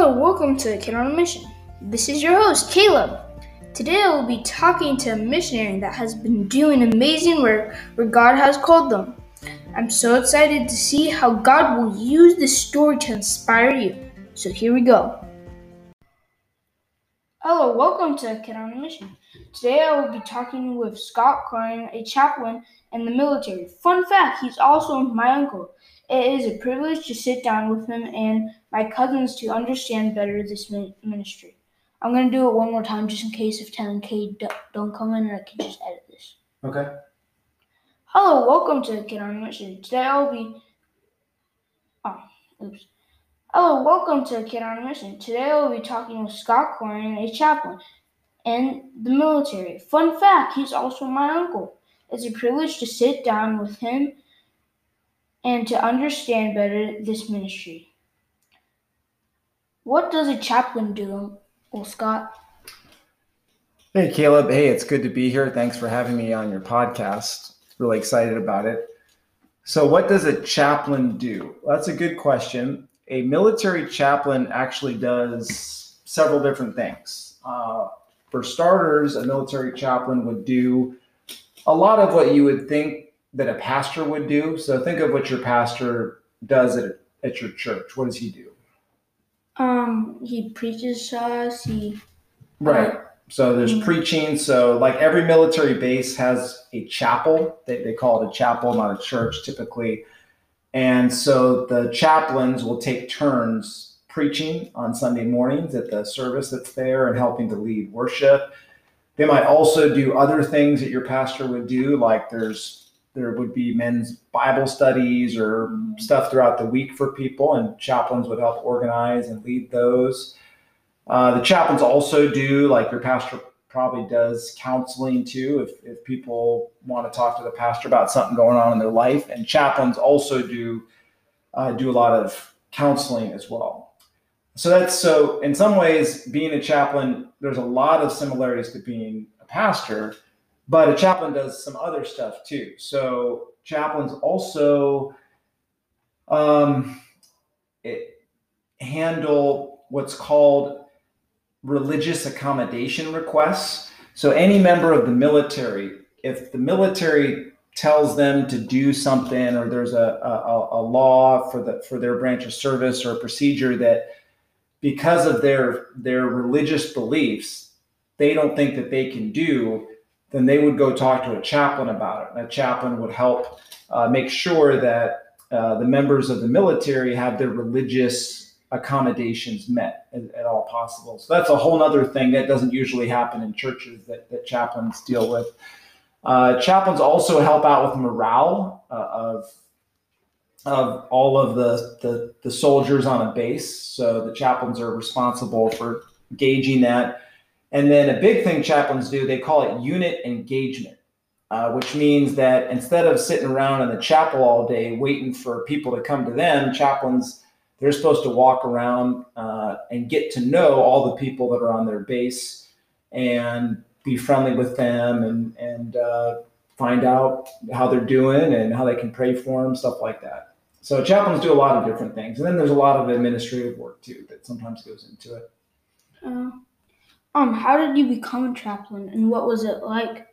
Hello, welcome to Kid on a Mission. This is your host, Caleb. Today I will be talking to a missionary that has been doing amazing work where God has called them. I'm so excited to see how God will use this story to inspire you. So here we go. Hello, welcome to Kid on a Mission. Today I will be talking with Scott Korljan, a chaplain in the military. Fun fact, he's also my uncle. It is a privilege to sit down with him and my cousins to understand better this ministry. I'm going to do it one more time just in case if 10 and K don't come in and I can just edit this. Okay. Hello, welcome to Kid on a Mission. Today I'll be. Oh, oops. Hello, welcome to Kid on a Mission. Today I will be talking with Scott Korljan, a chaplain in the military. Fun fact, he's also my uncle. It's a privilege to sit down with him and to understand better this ministry. What does a chaplain do, well, Scott? Hey, Caleb. Hey, it's good to be here. Thanks for having me on your podcast. Really excited about it. So, what does a chaplain do? Well, that's a good question. A military chaplain actually does several different things. Uh, for starters, a military chaplain would do a lot of what you would think that a pastor would do. So think of what your pastor does at, at your church. What does he do? Um, he preaches us. He right. So there's mm-hmm. preaching. So like every military base has a chapel. They, they call it a chapel, not a church typically. And so the chaplains will take turns preaching on Sunday mornings at the service that's there and helping to lead worship. They might also do other things that your pastor would do, like there's there would be men's Bible studies or stuff throughout the week for people, and chaplains would help organize and lead those. Uh, the chaplains also do, like your pastor probably does, counseling too, if, if people want to talk to the pastor about something going on in their life. And chaplains also do uh, do a lot of counseling as well. So that's so in some ways, being a chaplain, there's a lot of similarities to being a pastor but a chaplain does some other stuff too. So chaplains also um, handle what's called religious accommodation requests. So any member of the military, if the military tells them to do something or there's a, a, a law for the for their branch of service or a procedure that because of their their religious beliefs they don't think that they can do then they would go talk to a chaplain about it. And a chaplain would help uh, make sure that uh, the members of the military have their religious accommodations met at, at, all possible. So that's a whole other thing that doesn't usually happen in churches that, that chaplains deal with. Uh, chaplains also help out with morale uh, of of all of the, the the soldiers on a base. So the chaplains are responsible for gauging that and then a big thing chaplains do, they call it unit engagement, uh, which means that instead of sitting around in the chapel all day waiting for people to come to them, chaplains, they're supposed to walk around uh, and get to know all the people that are on their base and be friendly with them and, and uh, find out how they're doing and how they can pray for them, stuff like that. So chaplains do a lot of different things. And then there's a lot of administrative work too that sometimes goes into it. Uh, um, how did you become a chaplain and what was it like?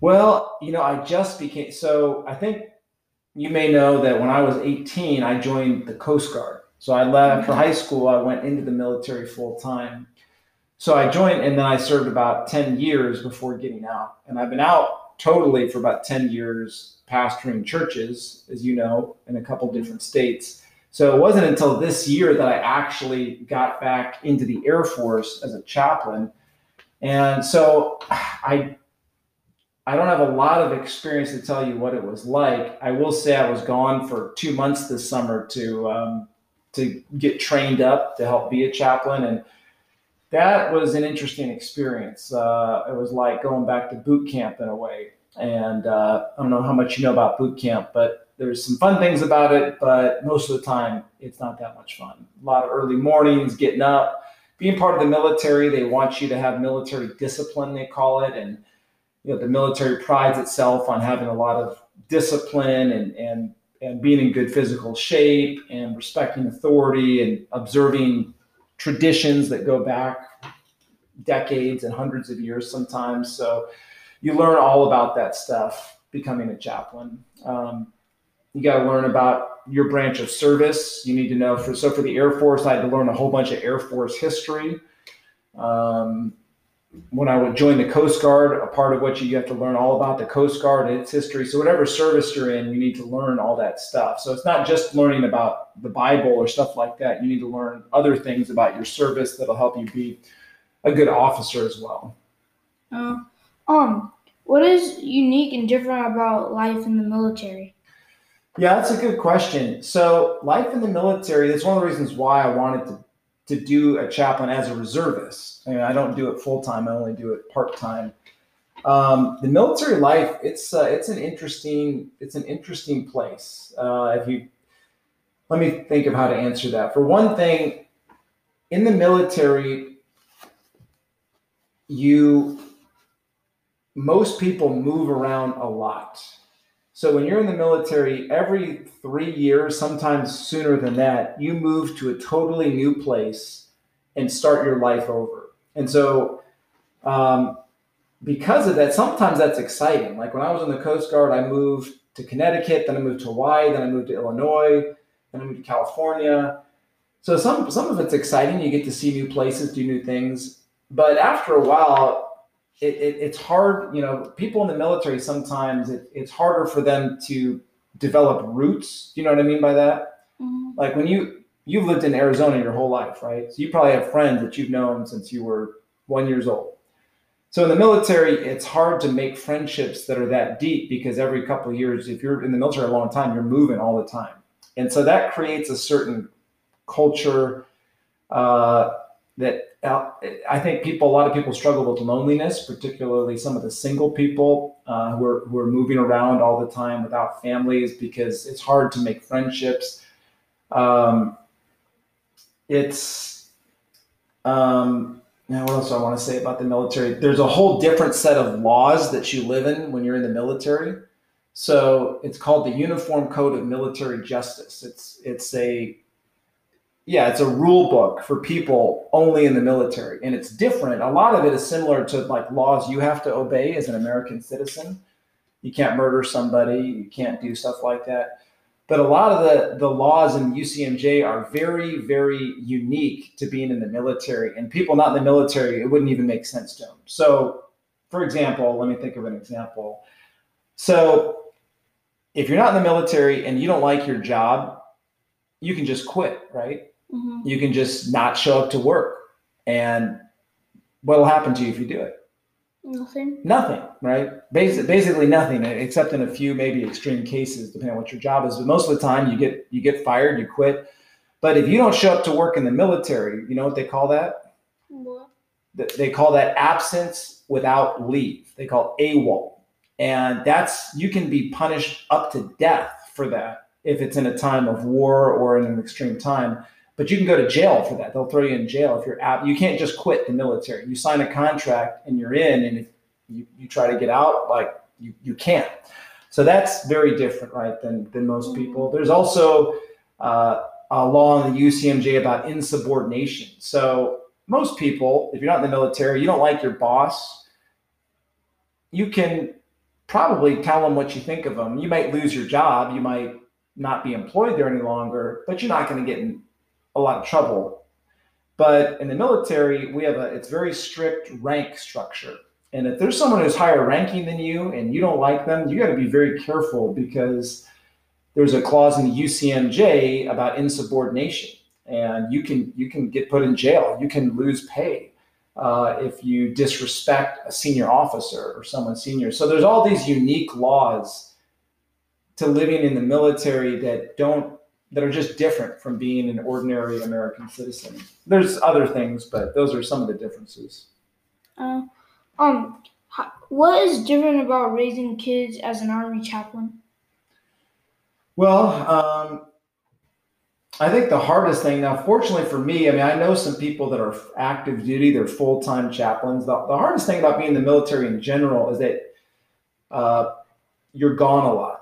Well, you know, I just became so I think you may know that when I was 18, I joined the Coast Guard. So I left for high school, I went into the military full time. So I joined and then I served about 10 years before getting out. And I've been out totally for about 10 years pastoring churches, as you know, in a couple different states. So it wasn't until this year that I actually got back into the Air Force as a chaplain. And so I I don't have a lot of experience to tell you what it was like. I will say I was gone for two months this summer to um, to get trained up to help be a chaplain, and that was an interesting experience. Uh, it was like going back to boot camp in a way. And uh, I don't know how much you know about boot camp, but there's some fun things about it, but most of the time it's not that much fun. A lot of early mornings, getting up, being part of the military. They want you to have military discipline, they call it, and you know the military prides itself on having a lot of discipline and and and being in good physical shape and respecting authority and observing traditions that go back decades and hundreds of years sometimes. So you learn all about that stuff becoming a chaplain. Um, you got to learn about your branch of service. You need to know for so for the Air Force, I had to learn a whole bunch of Air Force history. Um, when I would join the Coast Guard, a part of what you, have to learn all about the Coast Guard and its history. So whatever service you're in, you need to learn all that stuff. So it's not just learning about the Bible or stuff like that. You need to learn other things about your service that'll help you be a good officer as well. Uh, um, what is unique and different about life in the military? Yeah, that's a good question. So life in the military, that's one of the reasons why I wanted to to do a chaplain as a reservist. I, mean, I don't do it full time; I only do it part time. Um, the military life it's uh, it's an interesting it's an interesting place. Uh, if you let me think of how to answer that. For one thing, in the military, you most people move around a lot. So when you're in the military, every three years, sometimes sooner than that, you move to a totally new place and start your life over. And so, um, because of that, sometimes that's exciting. Like when I was in the Coast Guard, I moved to Connecticut, then I moved to Hawaii, then I moved to Illinois, then I moved to California. So some some of it's exciting. You get to see new places, do new things. But after a while, it, it, it's hard, you know, people in the military sometimes it, it's harder for them to develop roots. You know what I mean by that? Mm-hmm. Like when you you've lived in Arizona your whole life, right? So you probably have friends that you've known since you were one years old. So in the military, it's hard to make friendships that are that deep because every couple of years, if you're in the military a long time, you're moving all the time, and so that creates a certain culture uh, that I think people, a lot of people struggle with loneliness, particularly some of the single people uh, who, are, who are moving around all the time without families because it's hard to make friendships. Um, it's, um, now what else do I want to say about the military? There's a whole different set of laws that you live in when you're in the military. So it's called the Uniform Code of Military Justice. It's it's a yeah, it's a rule book for people only in the military, and it's different. A lot of it is similar to like laws you have to obey as an American citizen. You can't murder somebody, you can't do stuff like that. But a lot of the the laws in UCMJ are very, very unique to being in the military, and people not in the military, it wouldn't even make sense to them. So, for example, let me think of an example. So, if you're not in the military and you don't like your job, you can just quit, right? Mm-hmm. You can just not show up to work. And what will happen to you if you do it? Nothing. Nothing, right? Basically, basically nothing, except in a few maybe extreme cases, depending on what your job is. But most of the time, you get you get fired, you quit. But if you don't show up to work in the military, you know what they call that? What? They call that absence without leave. They call AWOL, and that's you can be punished up to death for that if it's in a time of war or in an extreme time but you can go to jail for that. They'll throw you in jail if you're out. You can't just quit the military. You sign a contract and you're in, and if you, you try to get out, like you, you can't. So that's very different, right, than, than most people. There's also uh, a law in the UCMJ about insubordination. So most people, if you're not in the military, you don't like your boss, you can probably tell them what you think of them. You might lose your job, you might not be employed there any longer, but you're not going to get in a lot of trouble. But in the military, we have a it's very strict rank structure. And if there's someone who's higher ranking than you and you don't like them, you got to be very careful because there's a clause in the UCMJ about insubordination, and you can you can get put in jail. You can lose pay uh, if you disrespect a senior officer or someone senior. So there's all these unique laws to living in the military that don't that are just different from being an ordinary American citizen. There's other things, but those are some of the differences. Uh, um, what is different about raising kids as an army chaplain? Well, um, I think the hardest thing now, fortunately for me, I mean, I know some people that are active duty, they're full time chaplains. The, the, hardest thing about being in the military in general is that uh, you're gone a lot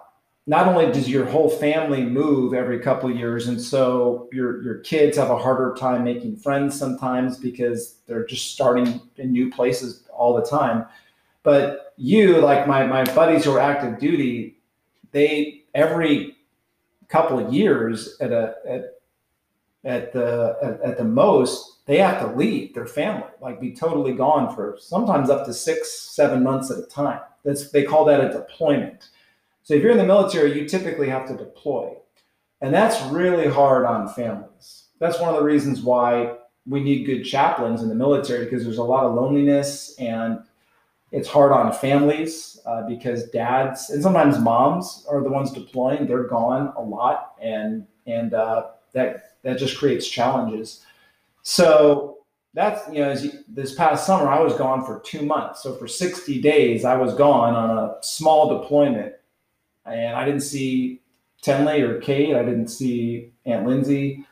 not only does your whole family move every couple of years, and so your your kids have a harder time making friends sometimes because they're just starting in new places all the time. But you, like my my buddies who are active duty, they every couple of years at a at at the at, at the most they have to leave their family like be totally gone for sometimes up to six seven months at a time that's they call that a deployment so if you're in the military you typically have to deploy and that's really hard on families that's one of the reasons why we need good chaplains in the military because there's a lot of loneliness and it's hard on families uh, because dads and sometimes moms are the ones deploying they're gone a lot and and uh, that that just creates challenges. So that's you know you, this past summer I was gone for two months. So for 60 days I was gone on a small deployment, and I didn't see Tenley or Kate. I didn't see Aunt Lindsay,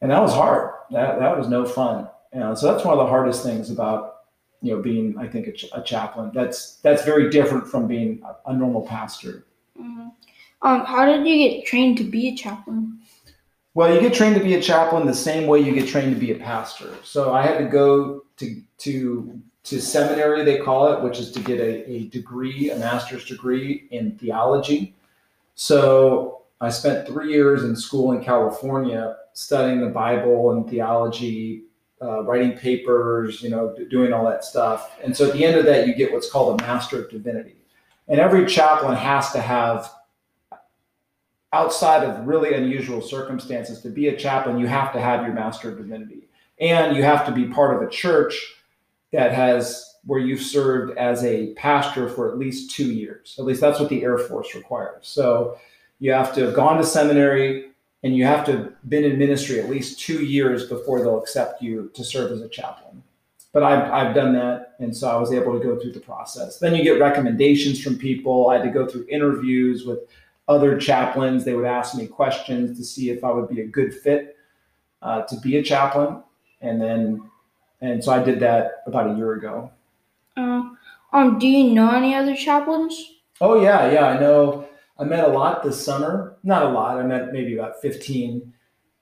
and that was hard. That that was no fun. You know, so that's one of the hardest things about you know being I think a, ch- a chaplain. That's that's very different from being a, a normal pastor. Mm-hmm. Um, how did you get trained to be a chaplain? Well, you get trained to be a chaplain the same way you get trained to be a pastor. So I had to go to to to seminary, they call it, which is to get a, a degree, a master's degree in theology. So I spent three years in school in California studying the Bible and theology, uh, writing papers, you know, doing all that stuff. And so at the end of that, you get what's called a Master of Divinity. And every chaplain has to have outside of really unusual circumstances, to be a chaplain, you have to have your Master of Divinity. And you have to be part of a church that has where you've served as a pastor for at least two years. At least that's what the Air Force requires. So you have to have gone to seminary and you have to have been in ministry at least two years before they'll accept you to serve as a chaplain. But I've, I've done that. And so I was able to go through the process. Then you get recommendations from people. I had to go through interviews with other chaplains. They would ask me questions to see if I would be a good fit uh, to be a chaplain, and then and so I did that about a year ago. Uh, um, do you know any other chaplains? Oh yeah, yeah, I know. I met a lot this summer. Not a lot. I met maybe about fifteen.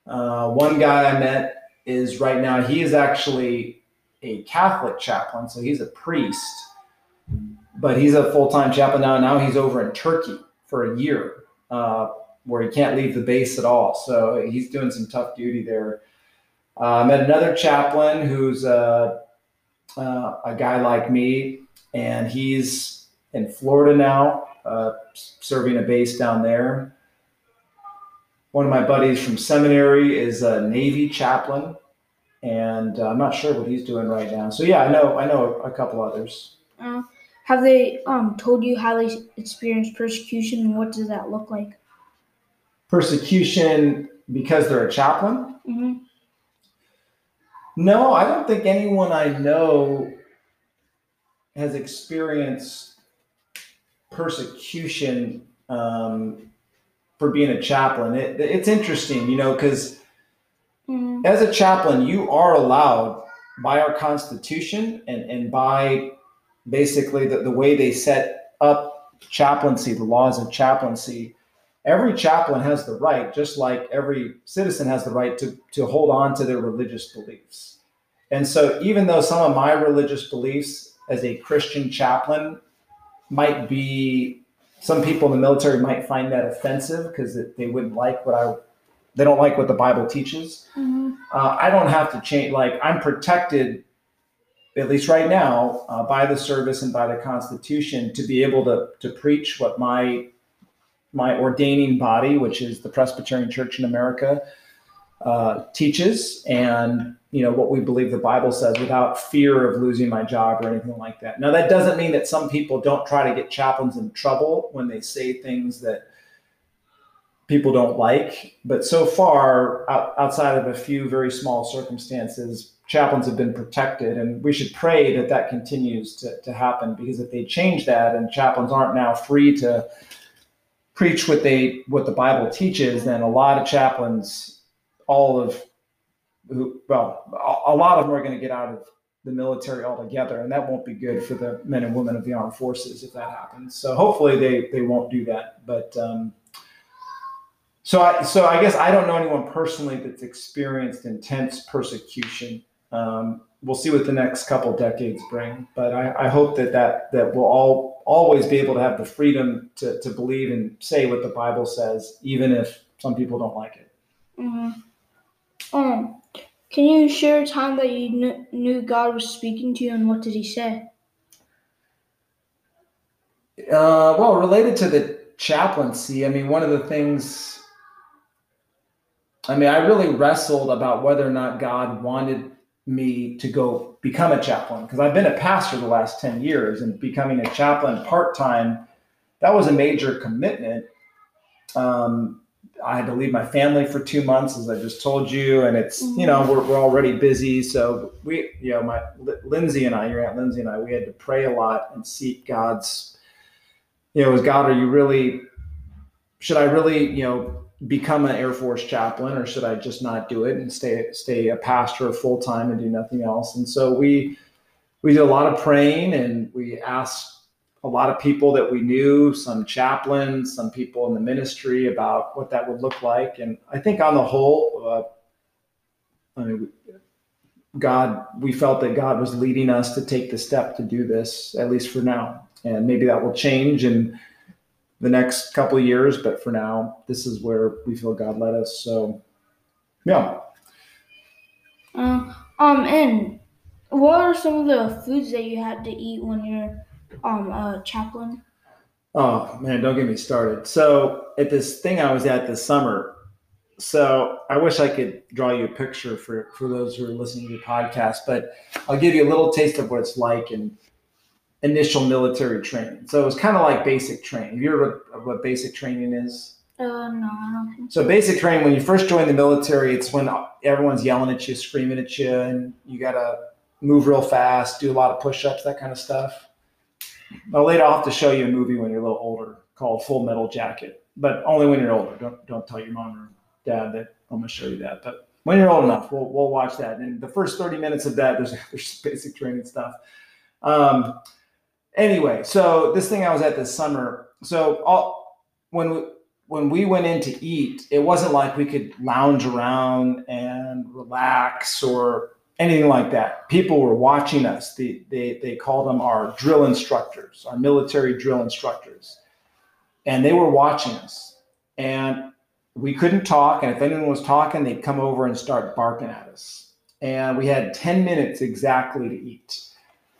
Uh, one guy I met is right now. He is actually a Catholic chaplain, so he's a priest, but he's a full time chaplain now. Now he's over in Turkey for a year uh, where he can't leave the base at all. So he's doing some tough duty there. Uh, I met another chaplain who's a, uh, uh, a guy like me, and he's in Florida now, uh, serving a base down there. One of my buddies from seminary is a Navy chaplain, and I'm not sure what he's doing right now. So yeah, I know I know a couple others. Uh, have they um, told you how they experienced persecution and what does that look like? Persecution because they're a chaplain? Mm-hmm. No, I don't think anyone I know has experienced persecution um, for being a chaplain. It, it's interesting, you know, because mm-hmm. as a chaplain, you are allowed by our Constitution and, and by basically the, the way they set up chaplaincy, the laws of chaplaincy, every chaplain has the right, just like every citizen has the right to, to hold on to their religious beliefs. And so, even though some of my religious beliefs as a Christian chaplain might be, some people in the military might find that offensive because they wouldn't like what I, they don't like what the Bible teaches. Mm-hmm. Uh, I don't have to change, like, I'm protected at least right now, uh, by the service and by the Constitution, to be able to to preach what my my ordaining body, which is the Presbyterian Church in America, uh, teaches, and you know what we believe the Bible says, without fear of losing my job or anything like that. Now, that doesn't mean that some people don't try to get chaplains in trouble when they say things that people don't like, but so far, outside of a few very small circumstances, chaplains have been protected, and we should pray that that continues to, to happen. Because if they change that, and chaplains aren't now free to preach what they what the Bible teaches, then a lot of chaplains, all of who, well, a lot of them are going to get out of the military altogether, and that won't be good for the men and women of the armed forces if that happens. So hopefully they they won't do that, but. Um, so I so I guess I don't know anyone personally that's experienced intense persecution. Um, we'll see what the next couple decades bring, but I, I hope that that that we'll all always be able to have the freedom to to believe and say what the Bible says, even if some people don't like it. Mm-hmm. Um, can you share a time that you kn- knew God was speaking to you, and what did He say? Uh, well, related to the chaplaincy, I mean, one of the things, I mean, I really wrestled about whether or not God wanted me to go become a chaplain because I've been a pastor the last 10 years and becoming a chaplain part time, that was a major commitment. Um, I had to leave my family for two months, as I just told you, and it's you know we're, we're already busy. So we, you know, my Lindsay and I, your aunt Lindsay and I, we had to pray a lot and seek God's. You know, was God, are you really? Should I really, you know, become an Air Force chaplain, or should I just not do it and stay stay a pastor full time and do nothing else? And so we we did a lot of praying, and we asked a lot of people that we knew, some chaplains, some people in the ministry about what that would look like. And I think on the whole, uh, I mean, God, we felt that God was leading us to take the step to do this, at least for now. And maybe that will change in the next couple of years, but for now, this is where we feel God led us. So, yeah. Uh, um, and what are some of the foods that you had to eat when you're um a chaplain? Oh man, don't get me started. So at this thing I was at this summer, so I wish I could draw you a picture for for those who are listening to the podcast, but I'll give you a little taste of what it's like in initial military training. So it was kind of like basic training. Have you heard what, what basic training is? Uh, no, I don't think so. Basic training, when you first join the military, it's when everyone's yelling at you, screaming at you, and you got to move real fast, do a lot of push ups, that kind of stuff. I'll later I'll have to show you a movie when you're a little older called Full Metal Jacket, but only when you're older. Don't don't tell your mom or dad that I'm gonna show you that. But when you're old enough, we'll we'll watch that. And the first 30 minutes of that, there's there's basic training stuff. Um, anyway, so this thing I was at this summer. So all when we, when we went in to eat, it wasn't like we could lounge around and relax or anything like that. People were watching us. They, they, they called them our drill instructors, our military drill instructors. And they were watching us. And we couldn't talk. And if anyone was talking, they'd come over and start barking at us. And we had 10 minutes exactly to eat.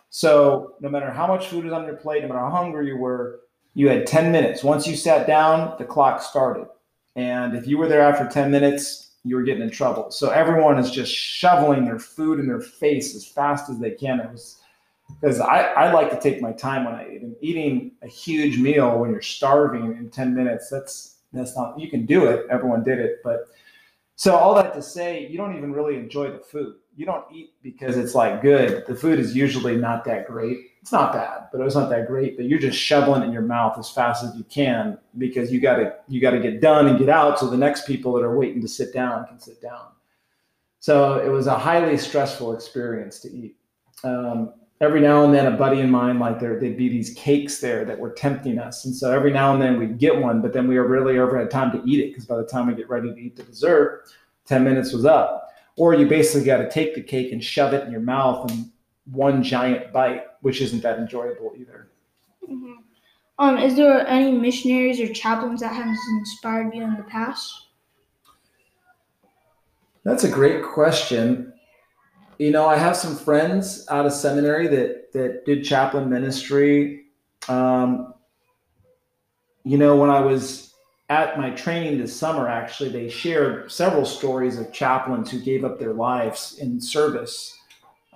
So no matter how much food was on your plate, no matter how hungry you were, you had 10 minutes. Once you sat down, the clock started. And if you were there after 10 minutes, you were getting in trouble. So everyone is just shoveling their food in their face as fast as they can. It was because I, I like to take my time when I eat. And eating a huge meal when you're starving in 10 minutes, that's that's not you can do it. Everyone did it. But so all that to say, you don't even really enjoy the food. You don't eat because it's like good. The food is usually not that great it's not bad, but it was not that great. But you're just shoveling in your mouth as fast as you can because you got to you got to get done and get out so the next people that are waiting to sit down can sit down. So it was a highly stressful experience to eat. Um, every now and then, a buddy of mine, like there, they'd be these cakes there that were tempting us, and so every now and then we'd get one, but then we were really ever had time to eat it because by the time we get ready to eat the dessert, ten minutes was up. Or you basically got to take the cake and shove it in your mouth in one giant bite, which isn't that enjoyable either. Mm-hmm. Um, is there any missionaries or chaplains that has inspired you in the past? That's a great question. You know, I have some friends out of seminary that that did chaplain ministry. Um, you know, when I was at my training this summer, actually, they shared several stories of chaplains who gave up their lives in service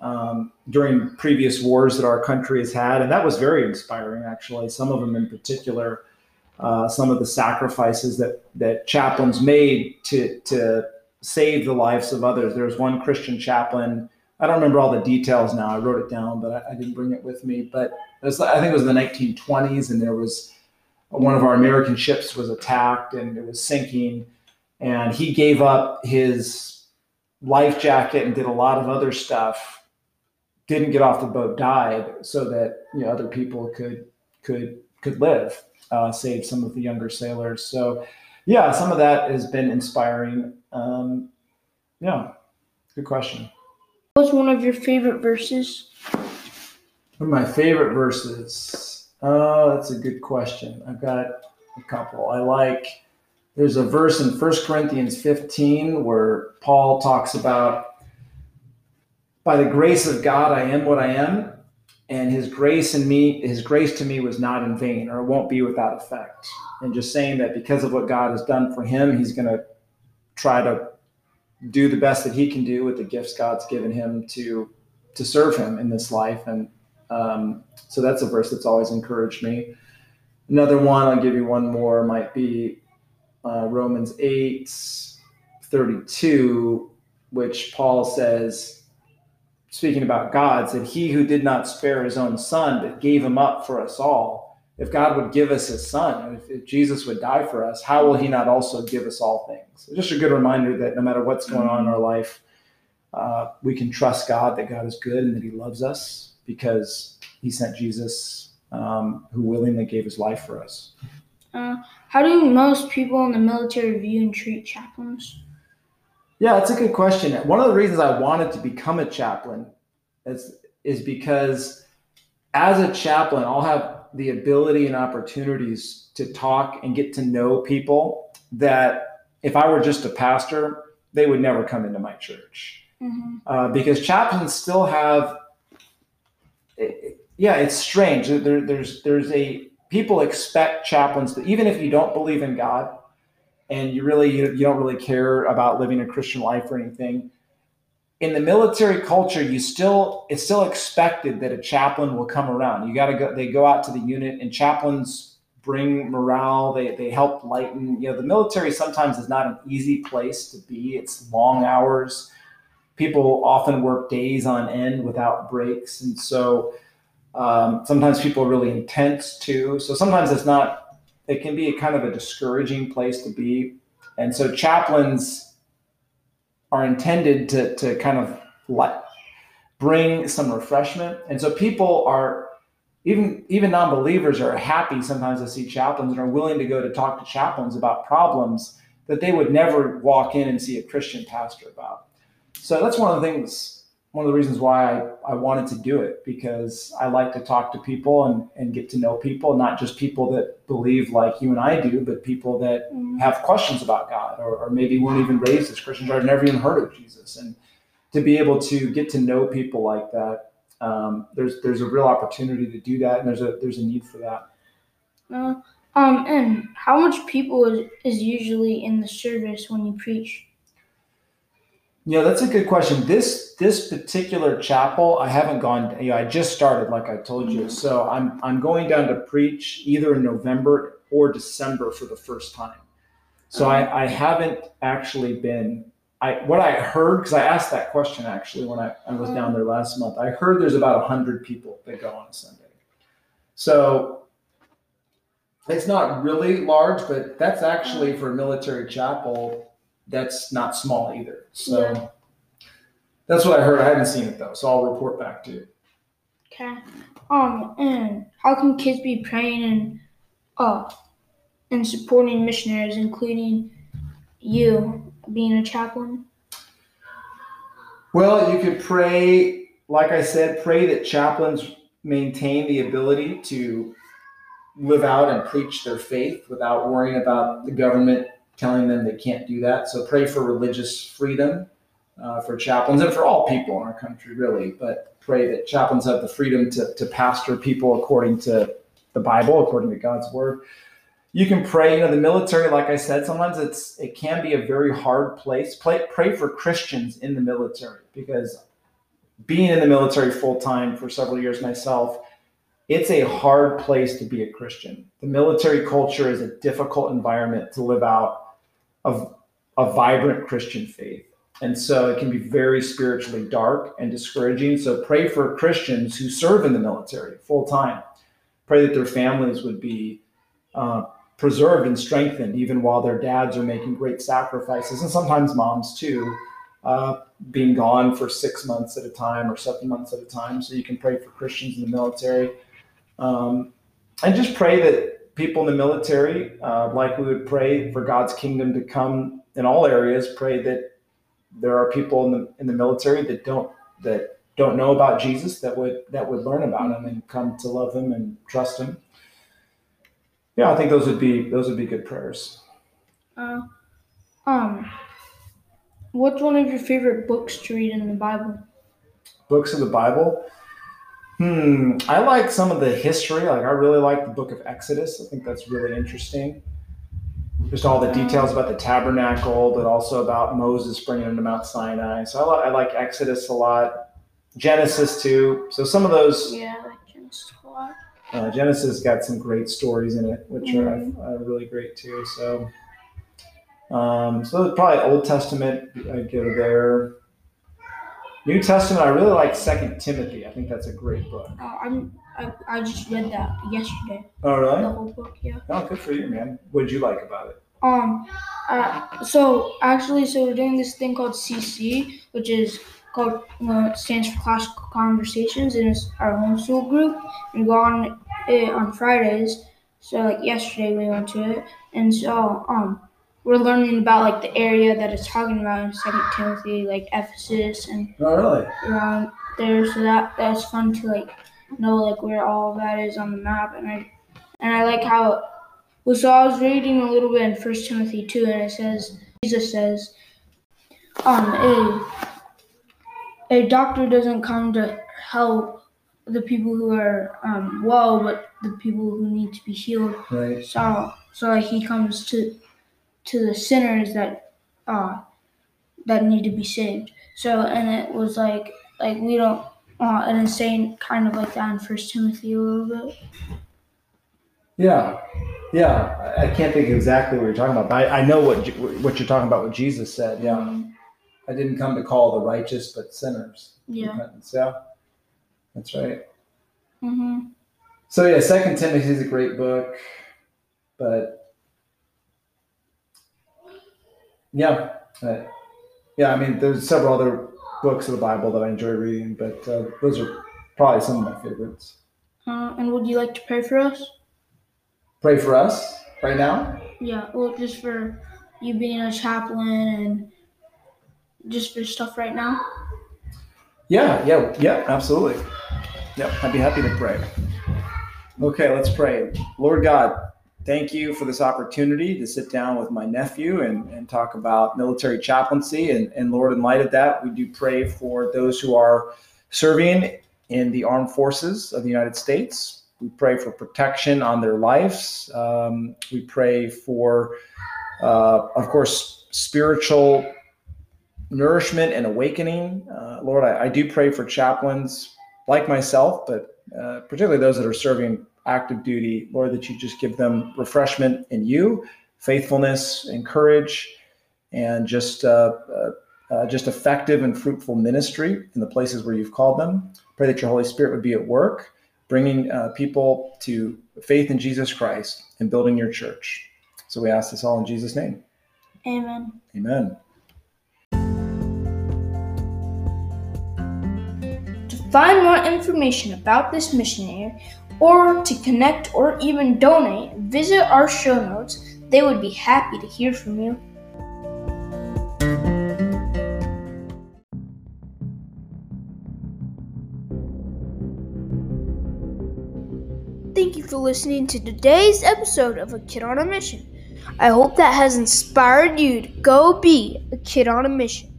um, during previous wars that our country has had, and that was very inspiring. Actually, some of them in particular, uh, some of the sacrifices that that chaplains made to to save the lives of others. There was one Christian chaplain. I don't remember all the details now. I wrote it down, but I, I didn't bring it with me. But was, I think it was the 1920s, and there was one of our American ships was attacked and it was sinking, and he gave up his life jacket and did a lot of other stuff didn't get off the boat died so that you know other people could could could live uh, save some of the younger sailors so yeah, some of that has been inspiring. Um, yeah, good question. What's one of your favorite verses? One of my favorite verses. Oh, that's a good question. I've got a couple. I like. There's a verse in 1 Corinthians 15 where Paul talks about, by the grace of God, I am what I am, and his grace in me, his grace to me was not in vain, or it won't be without effect. And just saying that because of what God has done for him, he's going to try to do the best that he can do with the gifts God's given him to to serve him in this life. And um, so that's a verse that's always encouraged me. Another one, I'll give you one more, might be uh, Romans 8 32, which Paul says, speaking about God, said, He who did not spare his own son, but gave him up for us all. If God would give us his son, if, if Jesus would die for us, how will he not also give us all things? Just a good reminder that no matter what's going on in our life, uh, we can trust God that God is good and that he loves us because he sent Jesus um, who willingly gave his life for us. Uh, how do most people in the military view and treat chaplains? Yeah, that's a good question. One of the reasons I wanted to become a chaplain is, is because as a chaplain, I'll have the ability and opportunities to talk and get to know people that if I were just a pastor, they would never come into my church. Mm-hmm. Uh, because chaplains still have, it, yeah, it's strange. There, there's there's a people expect chaplains to even if you don't believe in God and you really you, you don't really care about living a Christian life or anything. In the military culture, you still it's still expected that a chaplain will come around. You got to go. They go out to the unit, and chaplains bring morale. They they help lighten. You know, the military sometimes is not an easy place to be. It's long hours. People often work days on end without breaks, and so um, sometimes people are really intense too. So sometimes it's not, it can be a kind of a discouraging place to be. And so chaplains are intended to, to kind of let, bring some refreshment. And so people are, even, even non-believers are happy sometimes to see chaplains and are willing to go to talk to chaplains about problems that they would never walk in and see a Christian pastor about. So that's one of the things one of the reasons why I, I wanted to do it because I like to talk to people and, and get to know people, not just people that believe like you and I do, but people that mm. have questions about God or, or maybe weren't even raised as Christians or never even heard of Jesus. And to be able to get to know people like that, um, there's there's a real opportunity to do that, and there's a there's a need for that. Uh, um, and how much people is, is usually in the service when you preach? Yeah, that's a good question. This this particular chapel, I haven't gone. You know, I just started, like I told you. Mm-hmm. So I'm I'm going down to preach either in November or December for the first time. So I, uh-huh. I haven't actually been. I what I heard because I asked that question actually when I, I was down mm-hmm. there last month. I heard there's about hundred people that go on a Sunday. So it's not really large, but that's actually mm-hmm. for a military chapel that's not small either. So yeah. that's what I heard. I haven't seen it though, so I'll report back to you. Okay. Um, and how can kids be praying and uh and supporting missionaries, including you being a chaplain? Well, you could pray, like I said, pray that chaplains maintain the ability to live out and preach their faith without worrying about the government telling them they can't do that. So pray for religious freedom uh, for chaplains and for all people in our country, really. But pray that chaplains have the freedom to, to pastor people according to the Bible, according to God's word. You can pray, you know, the military, like I said, sometimes it's it can be a very hard place. Pray, pray for Christians in the military because being in the military full time for several years myself, it's a hard place to be a Christian. The military culture is a difficult environment to live out of a vibrant Christian faith. And so it can be very spiritually dark and discouraging. So pray for Christians who serve in the military full time. Pray that their families would be uh, preserved and strengthened, even while their dads are making great sacrifices, and sometimes moms too, uh, being gone for six months at a time or seven months at a time. So you can pray for Christians in the military. Um, and just pray that people in the military, uh, like we would pray for God's kingdom to come in all areas, pray that there are people in the in the military that don't that don't know about Jesus that would that would learn about him and come to love him and trust him. Yeah, I think those would be those would be good prayers. Uh, um, what's one of your favorite books to read in the Bible? Books of the Bible. Hmm, I like some of the history. Like I really like the book of Exodus. I think that's really interesting. Just all the details about the tabernacle, but also about Moses bringing them to Mount Sinai. So I, li- I like Exodus a lot. Genesis too. So some of those Yeah, I like Genesis a lot. uh, Genesis got some great stories in it, which are, Mhm. are really great too. So, um, so probably Old Testament. I go there. New Testament. I really like Second Timothy. I think that's a great book. Uh, I'm I, I just read that yesterday. Oh, The whole book, yeah. Oh, good for you, man. What did you like about it? Um, uh, so actually, so we're doing this thing called CC, which is called uh, stands for Classical Conversations, and it's our homeschool group. And we go on it on Fridays. So like yesterday we went to it, and so um, we're learning about like the area that it's talking about in Second Timothy, like Ephesus and Oh, really? around there. So that that's fun to like know like where all that is on the map, and I and I like how. Well, so I was reading a little bit in First Timothy two, and it says Jesus says, um, a a doctor doesn't come to help the people who are um, well, but the people who need to be healed. Right. So so like he comes to to the sinners that uh that need to be saved. So and it was like like we don't uh and it's saying kind of like that in First Timothy a little bit. Yeah. Yeah. I can't think exactly what you're talking about, but I, I know what what you're talking about. What Jesus said. Yeah. Um, I didn't come to call the righteous, but sinners. yeah. Repentance. Yeah. That's right. Mm-hmm. So yeah, Second Timothy is a great book, but yeah, uh, yeah. I mean, there's several other books of the Bible that I enjoy reading, but uh, those are probably some of my favorites. Uh, and would you like to pray for us? Pray for us right now. Yeah. Well, just for you being a chaplain and just for stuff right now. Yeah, yeah, yeah. Absolutely. Yeah. I'd be happy to pray. Okay, let's pray. Lord God, thank you for this opportunity to sit down with my nephew and, and talk about military chaplaincy. And, and Lord, in light of that, we do pray for those who are serving in the armed forces of the United States. We pray for protection on their lives. Um, we pray for, uh, of course, spiritual nourishment and awakening. Uh, Lord, I, I do pray for chaplains like myself, but uh, particularly those that are serving active duty, Lord, that you just give them refreshment in you, faithfulness and courage, and just uh, uh, uh, just effective and fruitful ministry in the places where you've called them. Pray that your Holy Spirit would be at work, bringing uh, people to faith in Jesus Christ and building your church. So we ask this all in Jesus' name. Amen. Amen. To find more information about this missionary, or to connect or even donate, visit our show notes. They would be happy to hear from you. Thank you for listening to today's episode of A Kid on a Mission. I hope that has inspired you to go be a kid on a mission.